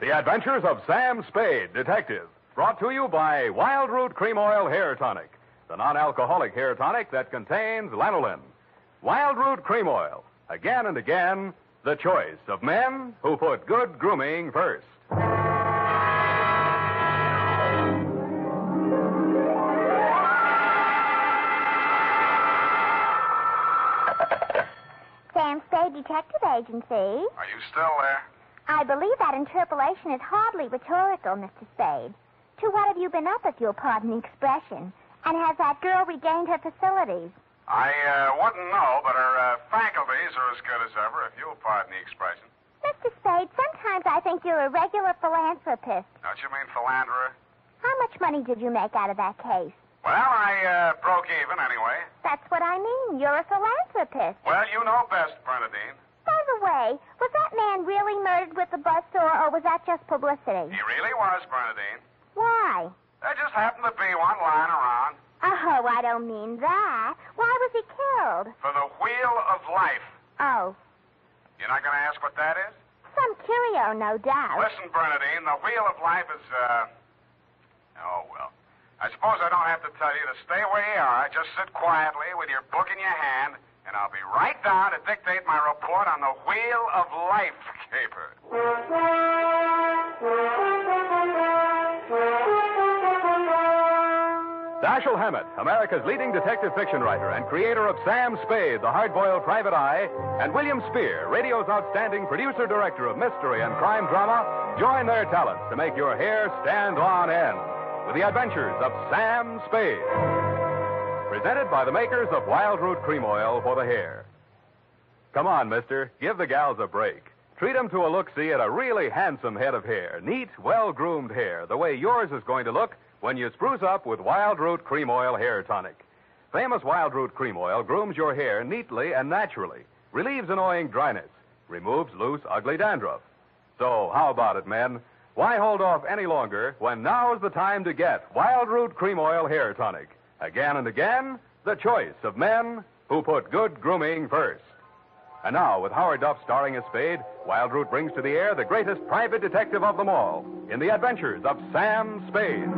The Adventures of Sam Spade, Detective. Brought to you by Wild Root Cream Oil Hair Tonic, the non alcoholic hair tonic that contains lanolin. Wild Root Cream Oil. Again and again, the choice of men who put good grooming first. Sam Spade Detective Agency. Are you still there? I believe that interpolation is hardly rhetorical, Mr. Spade. To what have you been up, if you'll pardon the expression? And has that girl regained her facilities? I uh, wouldn't know, but her uh, faculties are as good as ever, if you'll pardon the expression. Mr. Spade, sometimes I think you're a regular philanthropist. Don't you mean philanderer? How much money did you make out of that case? Well, I uh, broke even anyway. That's what I mean. You're a philanthropist. Well, you know best, Bernadine. Way, was that man really murdered with the buzzsaw, or was that just publicity? He really was, Bernadine. Why? There just happened to be one lying around Oh, I don't mean that. Why was he killed? for the wheel of life. Oh, You're not going to ask what that is? some curio, no doubt. Listen, Bernadine, the wheel of life is, uh. Oh, well. I suppose I don't have to tell you to stay where you are. Just sit quietly with your book in your hand, and I'll be right down to dictate my report on the wheel of life caper. Dashiell Hammett, America's leading detective fiction writer and creator of Sam Spade, the hard-boiled private eye, and William Spier, radio's outstanding producer-director of mystery and crime drama, join their talents to make your hair stand on end with the adventures of Sam Spade. Presented by the makers of Wild Root Cream Oil for the hair. Come on, mister. Give the gals a break. Treat 'em to a look-see at a really handsome head of hair. Neat, well-groomed hair, the way yours is going to look when you spruce up with Wild Root Cream Oil Hair Tonic. Famous Wild Root Cream Oil grooms your hair neatly and naturally, relieves annoying dryness, removes loose, ugly dandruff. So, how about it, men? Why hold off any longer when now's the time to get Wild Root Cream Oil Hair Tonic? Again and again, the choice of men who put good grooming first. And now, with Howard Duff starring as Spade, Wild Root brings to the air the greatest private detective of them all in the adventures of Sam Spade.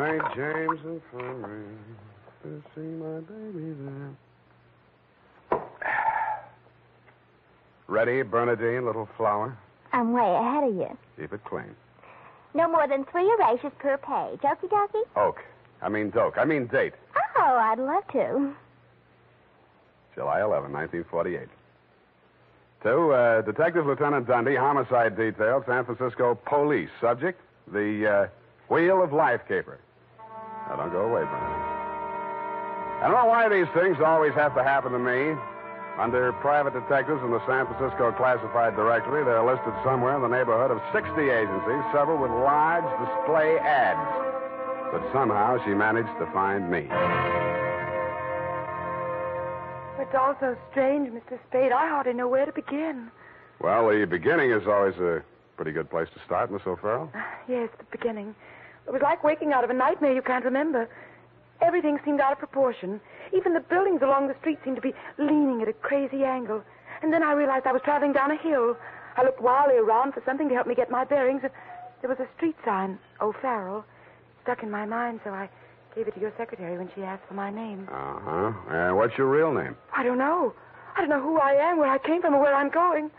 St. James Infirmary to see my baby there. Ready, Bernadine, little flower? I'm way ahead of you. Keep it clean. No more than three erasures per page. Okie dokie? Oak. I mean doke. I mean date. Oh, I'd love to. July 11, 1948. To uh, Detective Lieutenant Dundee, Homicide Detail, San Francisco Police. Subject, the uh, Wheel of Life Caper. Now, don't go away, Bernadine. I don't know why these things always have to happen to me. Under private detectives in the San Francisco Classified Directory, they're listed somewhere in the neighborhood of 60 agencies, several with large display ads. But somehow she managed to find me. It's all so strange, Mr. Spade. I hardly know where to begin. Well, the beginning is always a pretty good place to start, Miss O'Farrell. Ah, yes, the beginning. It was like waking out of a nightmare you can't remember. Everything seemed out of proportion. Even the buildings along the street seemed to be leaning at a crazy angle. And then I realized I was traveling down a hill. I looked wildly around for something to help me get my bearings. and There was a street sign, O'Farrell, stuck in my mind, so I gave it to your secretary when she asked for my name. Uh huh. And what's your real name? I don't know. I don't know who I am, where I came from, or where I'm going.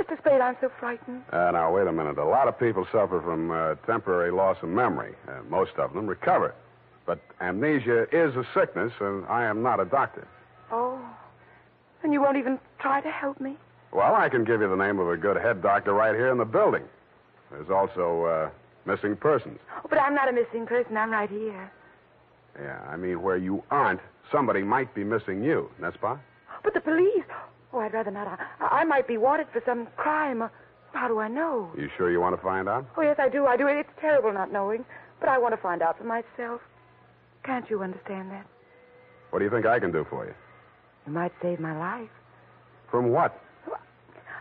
Mr. Spade, I'm so frightened. Uh, now, wait a minute. A lot of people suffer from uh, temporary loss of memory. Uh, most of them recover. But amnesia is a sickness, and I am not a doctor. Oh. And you won't even try to help me? Well, I can give you the name of a good head doctor right here in the building. There's also uh, missing persons. Oh, but I'm not a missing person. I'm right here. Yeah, I mean, where you aren't, somebody might be missing you, n'est-ce pas? But the police. Oh, I'd rather not. I, I might be wanted for some crime. How do I know? You sure you want to find out? Oh, yes, I do. I do. It's terrible not knowing. But I want to find out for myself. Can't you understand that? What do you think I can do for you? You might save my life. From what?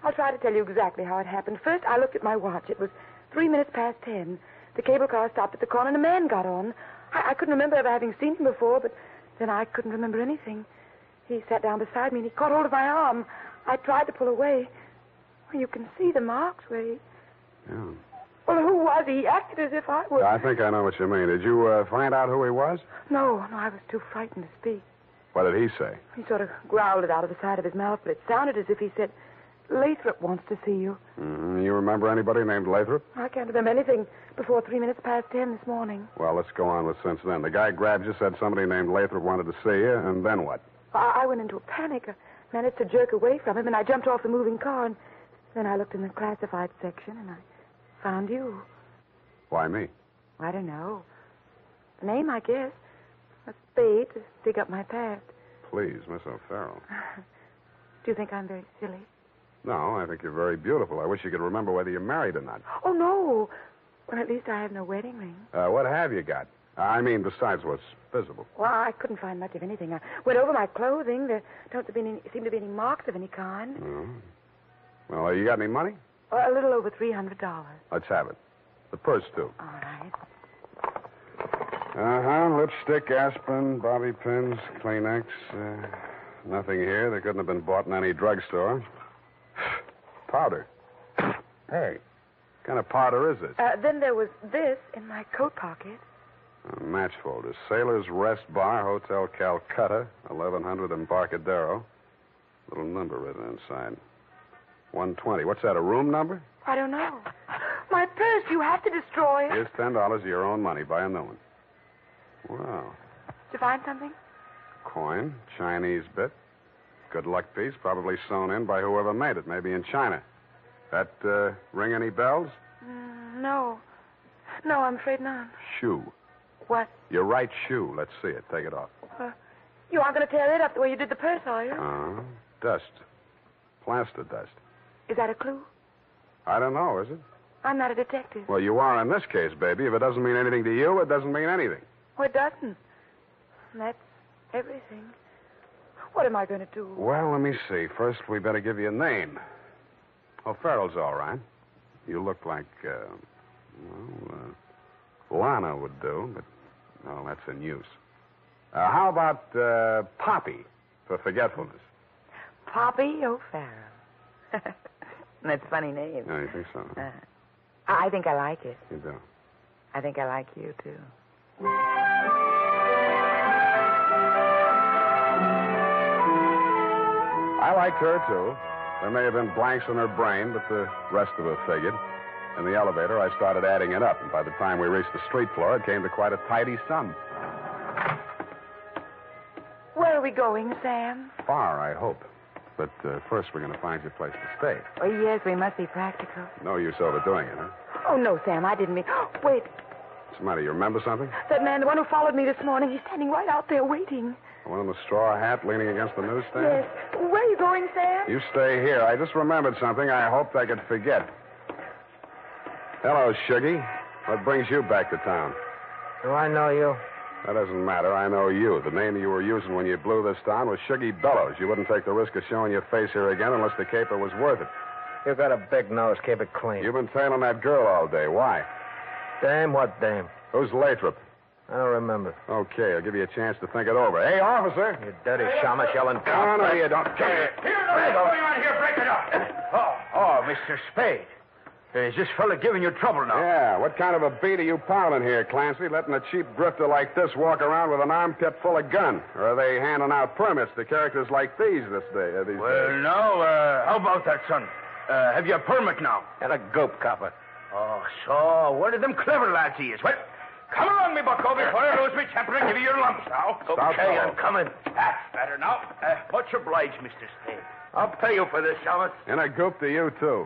I'll try to tell you exactly how it happened. First, I looked at my watch. It was three minutes past ten. The cable car stopped at the corner, and a man got on. I, I couldn't remember ever having seen him before, but then I couldn't remember anything. He sat down beside me, and he caught hold of my arm. I tried to pull away. Well, you can see the marks where he... Yeah. Well, who was he? He acted as if I was... I think I know what you mean. Did you uh, find out who he was? No, no, I was too frightened to speak. What did he say? He sort of growled it out of the side of his mouth, but it sounded as if he said, Lathrop wants to see you. Mm, you remember anybody named Lathrop? I can't remember anything before three minutes past ten this morning. Well, let's go on with since then. The guy grabbed you, said somebody named Lathrop wanted to see you, and then what? I, I went into a panic. I managed to jerk away from him, and I jumped off the moving car, and then I looked in the classified section, and I found you. Why me? I don't know. The name, I guess. A spade to dig up my past. Please, Miss O'Farrell. Do you think I'm very silly? No, I think you're very beautiful. I wish you could remember whether you're married or not. Oh, no. Well, at least I have no wedding ring. Uh, what have you got? I mean, besides what's visible. Well, I couldn't find much of anything. I went over my clothing. There don't seem to be any, seem to be any marks of any kind. Oh. Well, you got any money? Well, a little over $300. Let's have it. The purse, too. All right. Uh huh. Lipstick, aspirin, bobby pins, Kleenex. Uh, nothing here. They couldn't have been bought in any drugstore. Powder. Hey, what kind of powder is this? Uh, then there was this in my coat pocket. A match folder. Sailor's Rest Bar, Hotel Calcutta, 1100 Embarcadero. Little number written inside. 120. What's that, a room number? I don't know. My purse, you have to destroy it. Here's $10 of your own money. Buy a new one. Wow. Did you find something? Coin, Chinese bit. Good luck piece, probably sewn in by whoever made it, maybe in China. That uh, ring any bells? Mm, no. No, I'm afraid not. Shoe. What? Your right shoe. Let's see it. Take it off. Uh, you aren't going to tear it up the way you did the purse, are you? Uh, dust. Plaster dust. Is that a clue? I don't know, is it? I'm not a detective. Well, you are in this case, baby. If it doesn't mean anything to you, it doesn't mean anything. Well, it doesn't. That's everything. What am I going to do? Well, let me see. First, we better give you a name. Oh, Farrell's all right. You look like, uh, well, uh, Lana would do, but, well, that's in use. Uh, how about uh, Poppy for forgetfulness? Poppy O'Farrell. That's a funny name. No, you think so? Uh, I I think I like it. You do. I think I like you, too. I liked her, too. There may have been blanks in her brain, but the rest of her figured. In the elevator, I started adding it up, and by the time we reached the street floor, it came to quite a tidy sum. Where are we going, Sam? Far, I hope. But uh, first, we're going to find you a place to stay. Oh, yes, we must be practical. No use overdoing it, huh? Oh, no, Sam, I didn't mean. Wait, What's the matter? You remember something? that man, the one who followed me this morning, he's standing right out there waiting. The one in the straw hat leaning against the newsstand? Yes. Where are you going, Sam? You stay here. I just remembered something I hoped I could forget. Hello, Shuggy. What brings you back to town? Do I know you? That doesn't matter. I know you. The name you were using when you blew this town was Shuggy Bellows. You wouldn't take the risk of showing your face here again unless the caper was worth it. You got a big nose. Keep it clean. You've been tailing that girl all day. Why? Dame? What dame? Who's Lathrop? I don't remember. Okay, I'll give you a chance to think it over. Hey, officer! You dirty shamus yelling. No, no, you don't. Come here. What's going on here? Break it up. Oh, oh, Mr. Spade. Is this fella giving you trouble now? Yeah, what kind of a beat are you piling here, Clancy? Letting a cheap grifter like this walk around with an armpit full of gun? Or are they handing out permits to characters like these this day? Uh, these Well, days? now, uh, how about that, son? Uh, have you a permit now? And a gope copper. Oh, so one of them clever lads he is. Well, come along, me bucko, before I lose my temper and give you your lumps now. Stop okay, all. I'm coming. That's better now. Uh, much obliged, Mr. Spade. I'll pay you for this, Shamus. And a goop to you, too.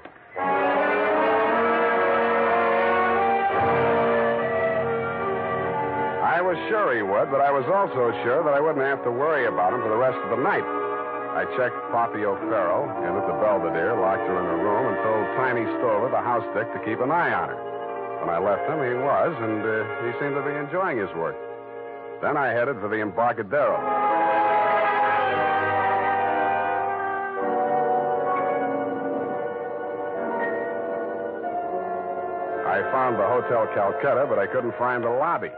I was sure he would, but I was also sure that I wouldn't have to worry about him for the rest of the night. I checked Poppy O'Farrell in at the Belvedere, locked her in her room, and told Tiny Stover, the house dick, to keep an eye on her. When I left him, he was, and uh, he seemed to be enjoying his work. Then I headed for the Embarcadero. I found the Hotel Calcutta, but I couldn't find the lobby.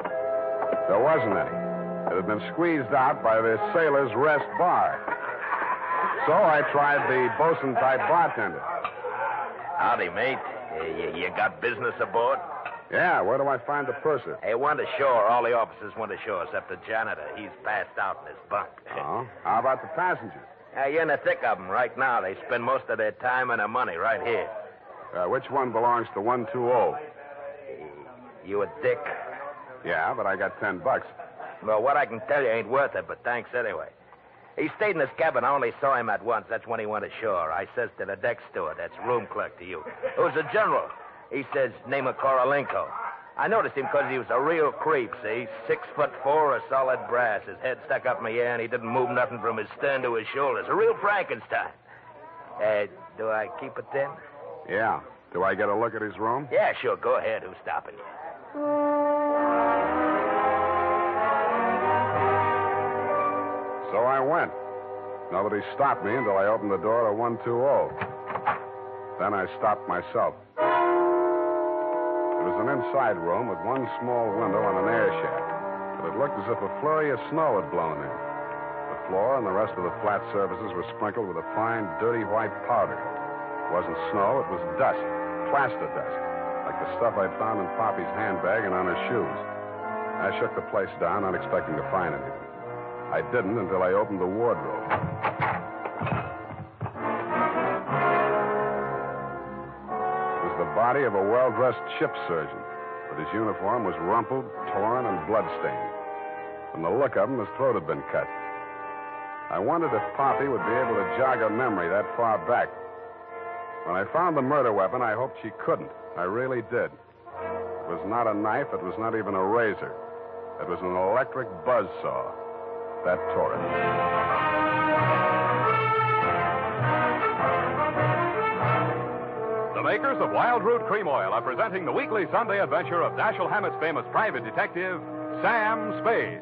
There wasn't any. It had been squeezed out by the Sailor's Rest Bar. So I tried the bosun type bartender. Howdy, mate. You, you got business aboard? Yeah, where do I find the purser? Hey, one to shore. All the officers went ashore except the janitor. He's passed out in his bunk. Oh? How about the passengers? Uh, you're in the thick of them right now. They spend most of their time and their money right here. Uh, which one belongs to 120? You a dick? Yeah, but I got 10 bucks. Well, what I can tell you ain't worth it, but thanks anyway. He stayed in his cabin. I only saw him at once. That's when he went ashore. I says to the deck steward, that's room clerk to you. who's a general. He says, name of Korolenko. I noticed him because he was a real creep, see? Six foot four of solid brass. His head stuck up in the air, and he didn't move nothing from his stern to his shoulders. A real Frankenstein. Uh, do I keep it then? Yeah. Do I get a look at his room? Yeah, sure. Go ahead. Who's stopping you? So I went. Nobody stopped me until I opened the door to 120. Then I stopped myself. It was an inside room with one small window and an air shaft, but it looked as if a flurry of snow had blown in. The floor and the rest of the flat surfaces were sprinkled with a fine, dirty white powder. It wasn't snow, it was dust, plaster dust, like the stuff I'd found in Poppy's handbag and on her shoes. I shook the place down, not expecting to find anything. I didn't until I opened the wardrobe. It was the body of a well dressed ship surgeon, but his uniform was rumpled, torn, and bloodstained. From the look of him, his throat had been cut. I wondered if Poppy would be able to jog her memory that far back. When I found the murder weapon, I hoped she couldn't. I really did. It was not a knife, it was not even a razor. It was an electric buzz saw. That tore it. The makers of Wild Root Cream Oil are presenting the weekly Sunday adventure of Dashiell Hammett's famous private detective, Sam Spade.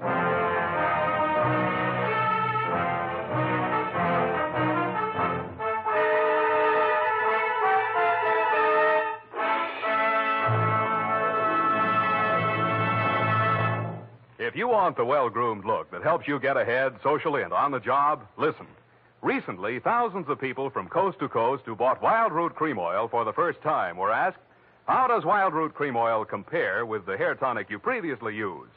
If you want the well groomed look that helps you get ahead socially and on the job, listen. Recently, thousands of people from coast to coast who bought Wild Root Cream Oil for the first time were asked, How does Wild Root Cream Oil compare with the hair tonic you previously used?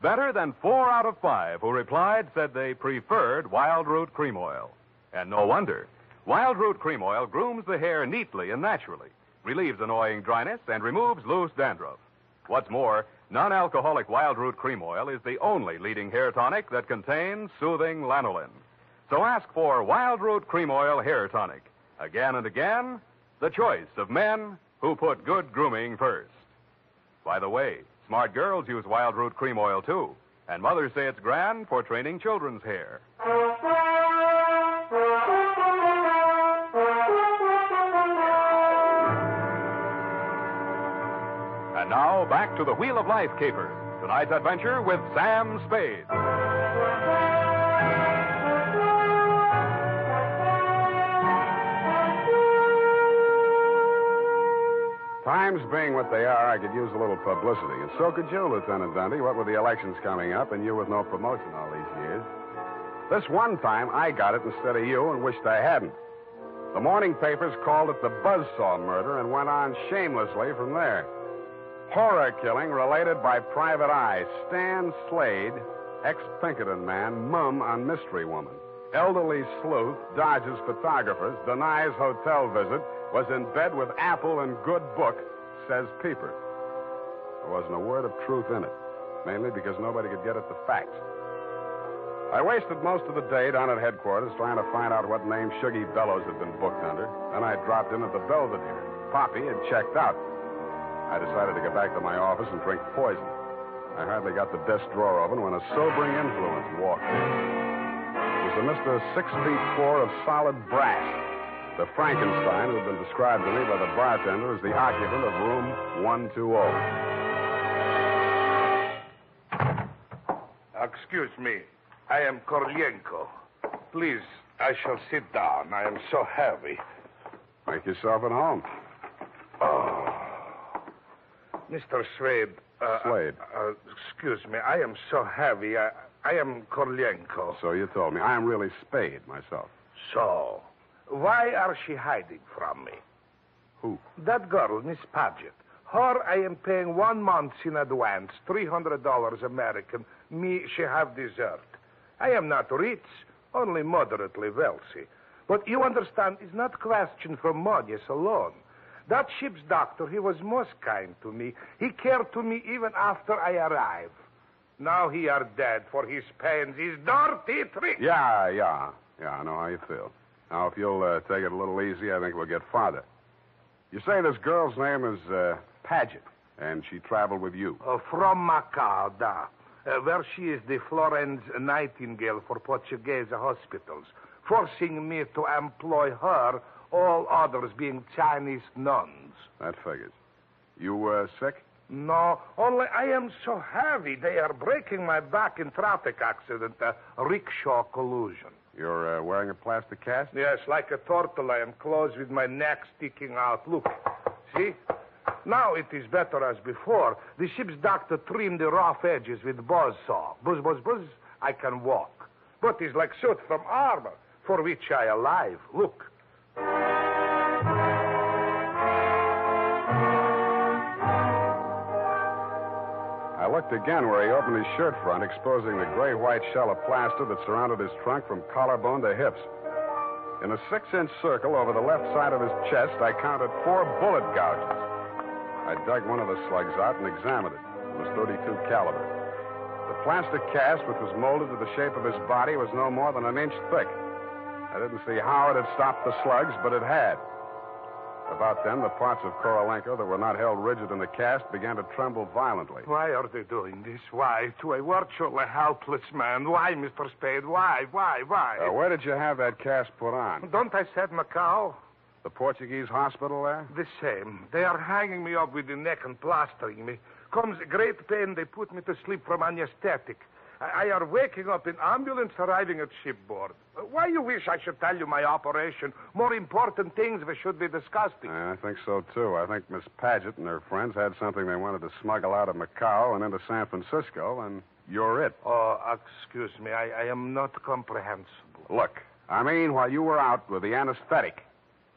Better than four out of five who replied said they preferred Wild Root Cream Oil. And no wonder. Wild Root Cream Oil grooms the hair neatly and naturally, relieves annoying dryness, and removes loose dandruff. What's more, non alcoholic Wild Root Cream Oil is the only leading hair tonic that contains soothing lanolin. So ask for Wild Root Cream Oil Hair Tonic. Again and again, the choice of men who put good grooming first. By the way, smart girls use Wild Root Cream Oil too, and mothers say it's grand for training children's hair. And now, back to the Wheel of Life caper. Tonight's adventure with Sam Spade. Times being what they are, I could use a little publicity. And so could you, Lieutenant Dundee, what with the elections coming up and you with no promotion all these years. This one time, I got it instead of you and wished I hadn't. The morning papers called it the Buzzsaw murder and went on shamelessly from there. Horror killing related by Private Eye. Stan Slade, ex Pinkerton man, mum on Mystery Woman. Elderly sleuth dodges photographers, denies hotel visit, was in bed with Apple and good book, says Peeper. There wasn't a word of truth in it, mainly because nobody could get at the facts. I wasted most of the day down at headquarters trying to find out what name Shuggy Bellows had been booked under. Then I dropped in at the Belvedere. Poppy had checked out. I decided to get back to my office and drink poison. I hardly got the desk drawer open when a sobering influence walked in. It was a Mr. Six Feet Four of solid brass. The Frankenstein who had been described to me by the bartender as the occupant of room 120. Uh, excuse me. I am Korolenko. Please, I shall sit down. I am so heavy. Make yourself at home. Oh. Mr. Slade. Uh, Slade. Uh, excuse me. I am so heavy. I, I am Korolenko. So you told me. I am really Spade myself. So, why are she hiding from me? Who? That girl, Miss Paget. Her, I am paying one month in advance, $300 American. Me, she have dessert. I am not rich, only moderately wealthy. But you understand, it's not question for money alone. That ship's doctor, he was most kind to me. He cared to me even after I arrived. Now he are dead for his pains, his dirty trick. Yeah, yeah. Yeah, I know how you feel. Now, if you'll uh, take it a little easy, I think we'll get farther. You say this girl's name is uh, Paget, and she traveled with you. Uh, from Macau, da. Uh, where she is the Florence Nightingale for Portuguese hospitals, forcing me to employ her, all others being Chinese nuns. That figures. You uh, sick? No, only I am so heavy. They are breaking my back in traffic accident, a rickshaw collusion. You're uh, wearing a plastic cast? Yes, like a turtle, I am closed with my neck sticking out. Look, see? Now it is better as before. The ship's doctor trimmed the rough edges with buzz saw. Buzz, buzz, buzz. I can walk. But it's like soot from armor, for which I alive. Look. Looked again where he opened his shirt front, exposing the gray white shell of plaster that surrounded his trunk from collarbone to hips. In a six inch circle over the left side of his chest, I counted four bullet gouges. I dug one of the slugs out and examined it. It was 32 caliber. The plastic cast, which was molded to the shape of his body, was no more than an inch thick. I didn't see how it had stopped the slugs, but it had. About then, the parts of Korolenko that were not held rigid in the cast began to tremble violently. Why are they doing this? Why? To a virtually helpless man. Why, Mr. Spade? Why? Why? Why? Uh, where did you have that cast put on? Don't I said Macau? The Portuguese hospital there? The same. They are hanging me up with the neck and plastering me. Comes great pain, they put me to sleep from anesthetic. I, I are waking up in ambulance arriving at shipboard. Uh, Why you wish I should tell you my operation? More important things we should be discussing. I think so, too. I think Miss Paget and her friends had something they wanted to smuggle out of Macau and into San Francisco, and you're it. Oh, excuse me. I, I am not comprehensible. Look, I mean, while you were out with the anesthetic,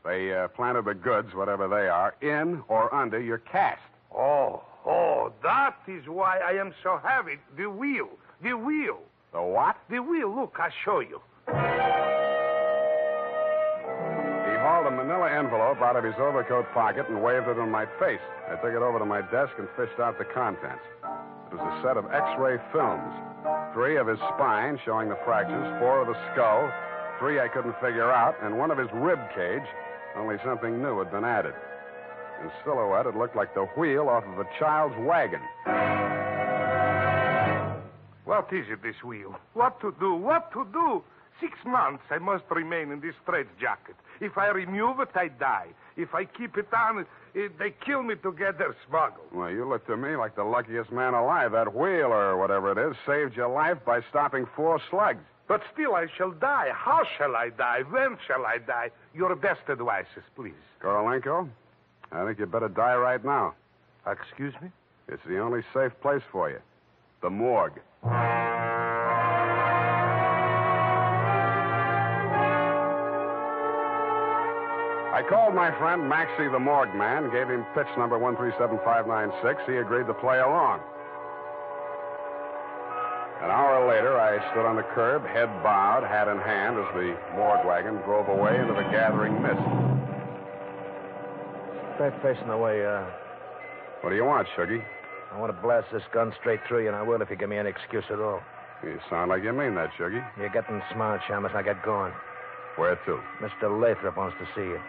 they uh, planted the goods, whatever they are, in or under your cast. Oh, oh, that is why I am so heavy. The wheel. The wheel. The what? The wheel. Look, I'll show you. He hauled a manila envelope out of his overcoat pocket and waved it in my face. I took it over to my desk and fished out the contents. It was a set of X-ray films. Three of his spine, showing the fractures, four of the skull, three I couldn't figure out, and one of his rib cage, only something new had been added. In silhouette, it looked like the wheel off of a child's wagon. What is it, this wheel? What to do? What to do? Six months I must remain in this straitjacket. If I remove it, I die. If I keep it on, it, they kill me to get their smuggle. Well, you look to me like the luckiest man alive. That wheel, or whatever it is, saved your life by stopping four slugs. But still, I shall die. How shall I die? When shall I die? Your best advices, please. Korolenko, I think you'd better die right now. Excuse me? It's the only safe place for you. The morgue. I called my friend Maxie the morgue man, gave him pitch number 137596. He agreed to play along. An hour later, I stood on the curb, head bowed, hat in hand, as the morgue wagon drove away into the gathering mist. Straight facing the way, uh, What do you want, Shuggy? I want to blast this gun straight through you, and I will if you give me any excuse at all. You sound like you mean that, Shuggy. You're getting smart, Shamus. Now get going. Where to? Mr. Lathrop wants to see you.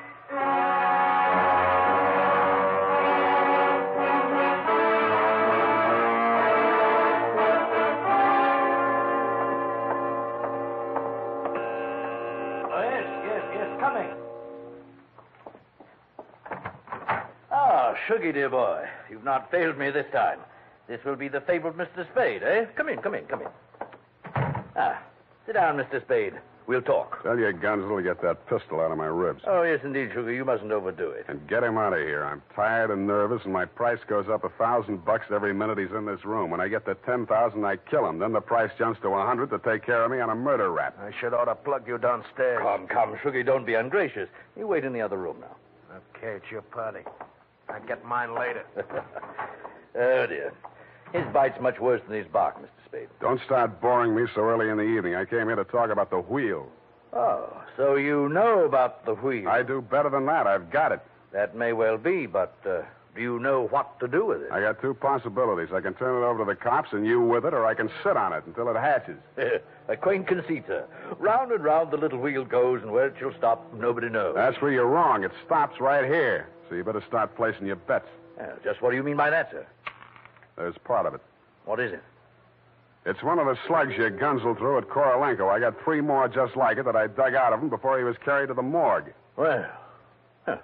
Shuggy, dear boy, you've not failed me this time. This will be the favorite Mr. Spade, eh? Come in, come in, come in. Ah, sit down, Mr. Spade. We'll talk. Tell your gunsel to get that pistol out of my ribs. Oh, yes, indeed, Sugar. You mustn't overdo it. And get him out of here. I'm tired and nervous, and my price goes up a thousand bucks every minute he's in this room. When I get to ten thousand, I kill him. Then the price jumps to a hundred to take care of me on a murder rap. I should ought to plug you downstairs. Come, come, Sugar, don't be ungracious. You wait in the other room now. Okay, it's your party. I'll get mine later. oh, dear. His bite's much worse than his bark, Mr. Spade. Don't start boring me so early in the evening. I came here to talk about the wheel. Oh, so you know about the wheel. I do better than that. I've got it. That may well be, but uh, do you know what to do with it? I got two possibilities. I can turn it over to the cops and you with it, or I can sit on it until it hatches. A quaint conceit, sir. Round and round the little wheel goes, and where it shall stop, nobody knows. That's where you're wrong. It stops right here. So you better start placing your bets. Yeah, just what do you mean by that, sir? There's part of it. What is it? It's one of the slugs you gunsled through at Korolenko. I got three more just like it that I dug out of him before he was carried to the morgue. Well, huh.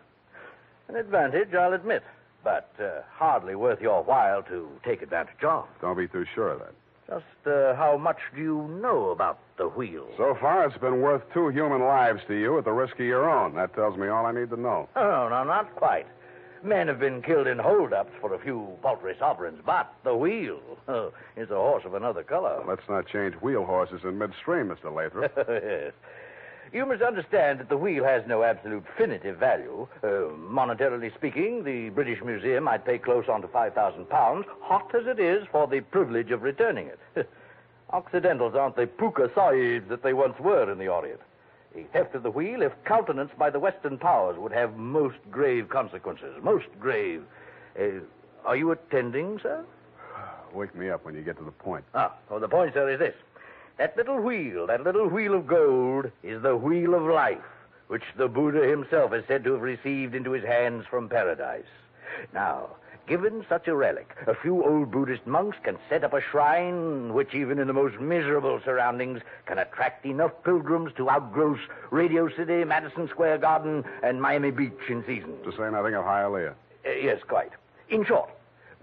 an advantage, I'll admit, but uh, hardly worth your while to take advantage of. Don't be too sure of that. Just uh, how much do you know about the wheel? So far, it's been worth two human lives to you at the risk of your own. That tells me all I need to know. Oh, no, not quite. Men have been killed in holdups for a few paltry sovereigns, but the wheel oh, is a horse of another color. Let's not change wheel horses in midstream, Mr. Lathrop. yes. You must understand that the wheel has no absolute finitive value. Uh, monetarily speaking, the British Museum might pay close on to 5,000 pounds, hot as it is, for the privilege of returning it. Occidentals aren't the pukka sahibs that they once were in the Orient. The theft of the wheel, if countenanced by the Western powers, would have most grave consequences. Most grave. Uh, are you attending, sir? Wake me up when you get to the point. Ah, well, the point, sir, is this. That little wheel, that little wheel of gold, is the wheel of life, which the Buddha himself is said to have received into his hands from paradise. Now, given such a relic, a few old Buddhist monks can set up a shrine which, even in the most miserable surroundings, can attract enough pilgrims to outgross Radio City, Madison Square Garden, and Miami Beach in season. To say nothing of Hialeah. Uh, yes, quite. In short,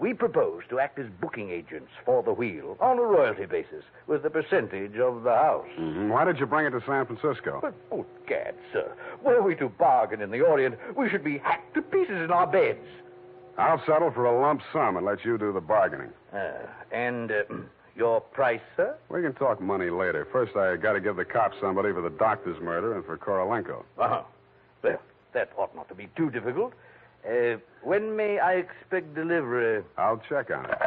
we propose to act as booking agents for the wheel on a royalty basis with the percentage of the house. Mm-hmm. Why did you bring it to San Francisco? But, oh, gad, sir, were we to bargain in the Orient, we should be hacked to pieces in our beds. I'll settle for a lump sum and let you do the bargaining. Uh, and uh, your price, sir? We can talk money later. First, I got to give the cops somebody for the doctor's murder and for Korolenko. Uh-huh. Well, that ought not to be too difficult. Uh, when may I expect delivery? I'll check on it.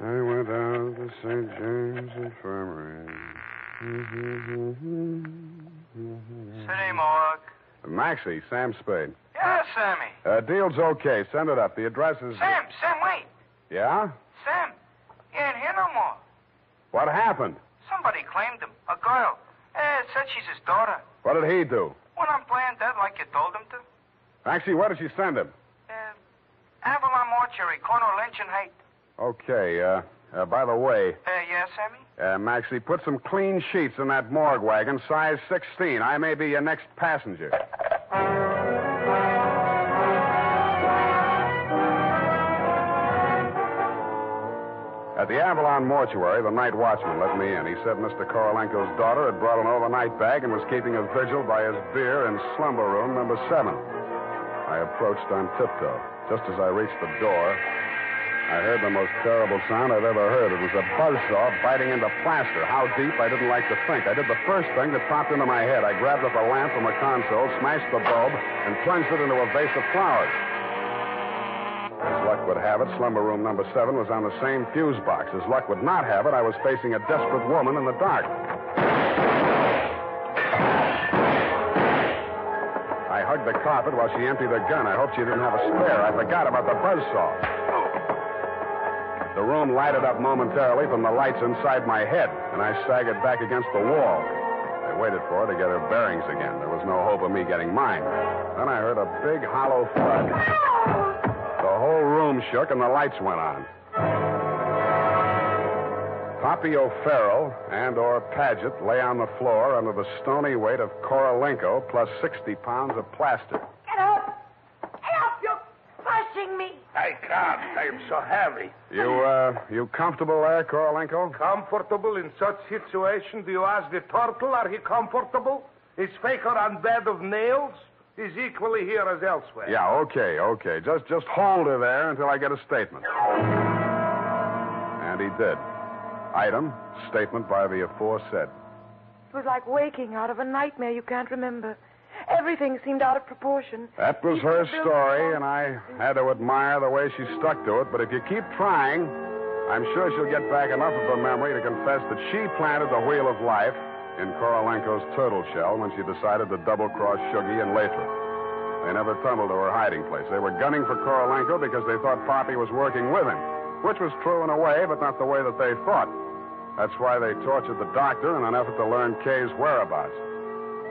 I went out to St. James Infirmary. City morgue. Maxie, Sam Spade. Yeah, Sammy. Uh, deal's okay. Send it up. The address is. Sam, Sam, wait. Yeah? Sam, he ain't here no more. What happened? Somebody claimed him. A girl. Eh, said she's his daughter. What did he do? Went on playing dead like you told him to. Maxie, where did she send him? Uh, Avalon Mortuary, corner of Lynch and Haight. Okay, uh, uh, by the way, Uh, yeah, Sammy? uh, Maxie, put some clean sheets in that morgue wagon, size 16. I may be your next passenger. At the Avalon mortuary, the night watchman let me in. He said Mr. Korolenko's daughter had brought an overnight bag and was keeping a vigil by his bier in slumber room number seven. I approached on tiptoe. Just as I reached the door, I heard the most terrible sound I've ever heard. It was a buzzsaw biting into plaster. How deep, I didn't like to think. I did the first thing that popped into my head. I grabbed up a lamp from a console, smashed the bulb, and plunged it into a vase of flowers. As luck would have it, slumber room number seven was on the same fuse box. As luck would not have it, I was facing a desperate woman in the dark. Hugged the carpet while she emptied her gun. I hoped she didn't have a spare. I forgot about the buzzsaw. The room lighted up momentarily from the lights inside my head, and I staggered back against the wall. I waited for her to get her bearings again. There was no hope of me getting mine. Then I heard a big hollow thud. The whole room shook and the lights went on. Poppy O'Farrell and or Paget lay on the floor under the stony weight of Korolenko plus 60 pounds of plaster. Get up! Help! You're crushing me! I can't. I am so heavy. You, uh, you comfortable there, Korolenko? Comfortable in such situation? Do you ask the turtle, are he comfortable? Is fakir on bed of nails? He's equally here as elsewhere. Yeah, okay, okay. Just, just hold her there until I get a statement. And he did. Item, statement by the aforesaid. It was like waking out of a nightmare you can't remember. Everything seemed out of proportion. That was her story, and I had to admire the way she stuck to it. But if you keep trying, I'm sure she'll get back enough of her memory to confess that she planted the wheel of life in Korolenko's turtle shell when she decided to double cross Shuggy and Lathrop. They never tunneled to her hiding place. They were gunning for Korolenko because they thought Poppy was working with him, which was true in a way, but not the way that they thought. That's why they tortured the doctor in an effort to learn Kay's whereabouts.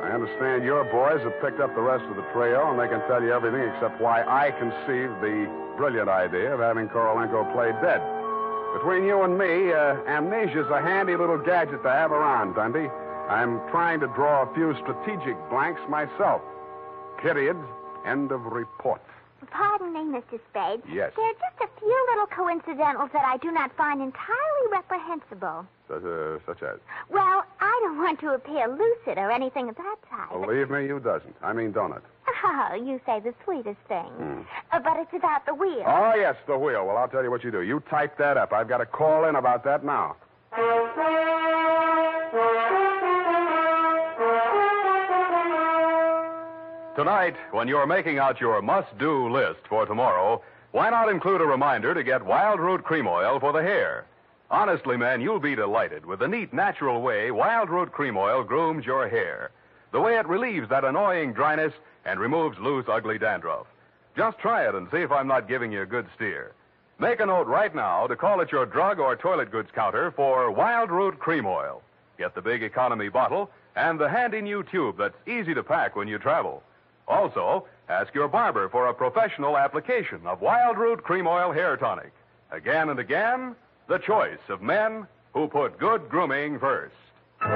I understand your boys have picked up the rest of the trio, and they can tell you everything except why I conceived the brilliant idea of having Korolenko play dead. Between you and me, uh, amnesia's a handy little gadget to have around, Dundee. I'm trying to draw a few strategic blanks myself. Period. End of report. Pardon me, Mr. Spade. Yes. There are just a few little coincidentals that I do not find entirely reprehensible. Such, uh, such as. Well, I don't want to appear lucid or anything of that type. Believe me, you doesn't. I mean, don't it? Oh, you say the sweetest thing. Uh, but it's about the wheel. Oh, yes, the wheel. Well, I'll tell you what you do. You type that up. I've got to call in about that now. Tonight, when you're making out your must do list for tomorrow, why not include a reminder to get Wild Root Cream Oil for the hair? Honestly, man, you'll be delighted with the neat, natural way Wild Root Cream Oil grooms your hair. The way it relieves that annoying dryness and removes loose, ugly dandruff. Just try it and see if I'm not giving you a good steer. Make a note right now to call at your drug or toilet goods counter for Wild Root Cream Oil. Get the big economy bottle and the handy new tube that's easy to pack when you travel. Also, ask your barber for a professional application of Wild Root Cream Oil Hair Tonic. Again and again, the choice of men who put good grooming first. Uh,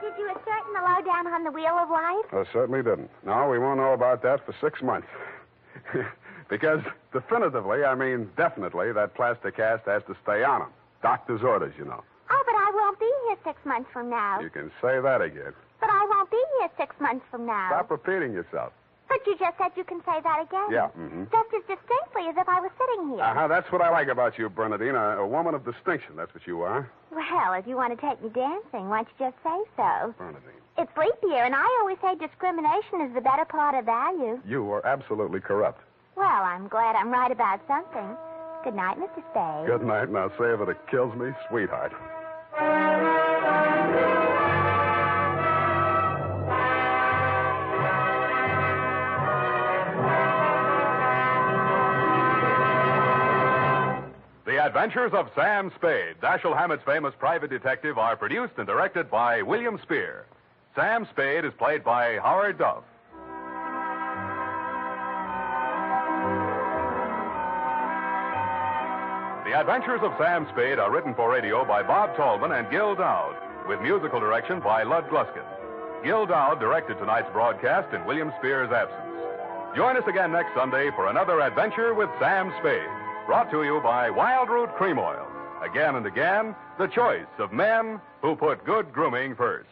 did you ascertain the lowdown on the wheel of life? I certainly didn't. No, we won't know about that for six months. because definitively, I mean definitely, that plastic cast has to stay on him. Doctor's orders, you know. Oh, but I won't be here six months from now. You can say that again. But I won't be here six months from now. Stop repeating yourself. But you just said you can say that again. Yeah, mhm. Just as distinctly as if I was sitting here. Uh-huh, that's what I like about you, Bernadine. A, a woman of distinction, that's what you are. Well, if you want to take me dancing, why don't you just say so? Bernadine. It's leap year, and I always say discrimination is the better part of value. You are absolutely corrupt. Well, I'm glad I'm right about something. Good night, Mr. Spade. Good night, Now, say if it kills me, sweetheart. Adventures of Sam Spade, Dashiell Hammett's famous private detective, are produced and directed by William Spier. Sam Spade is played by Howard Duff. The Adventures of Sam Spade are written for radio by Bob Tallman and Gil Doud, with musical direction by Lud Gluskin. Gil Doud directed tonight's broadcast in William Spier's absence. Join us again next Sunday for another adventure with Sam Spade, brought to you by Wild Root Cream Oil. Again and again, the choice of men who put good grooming first.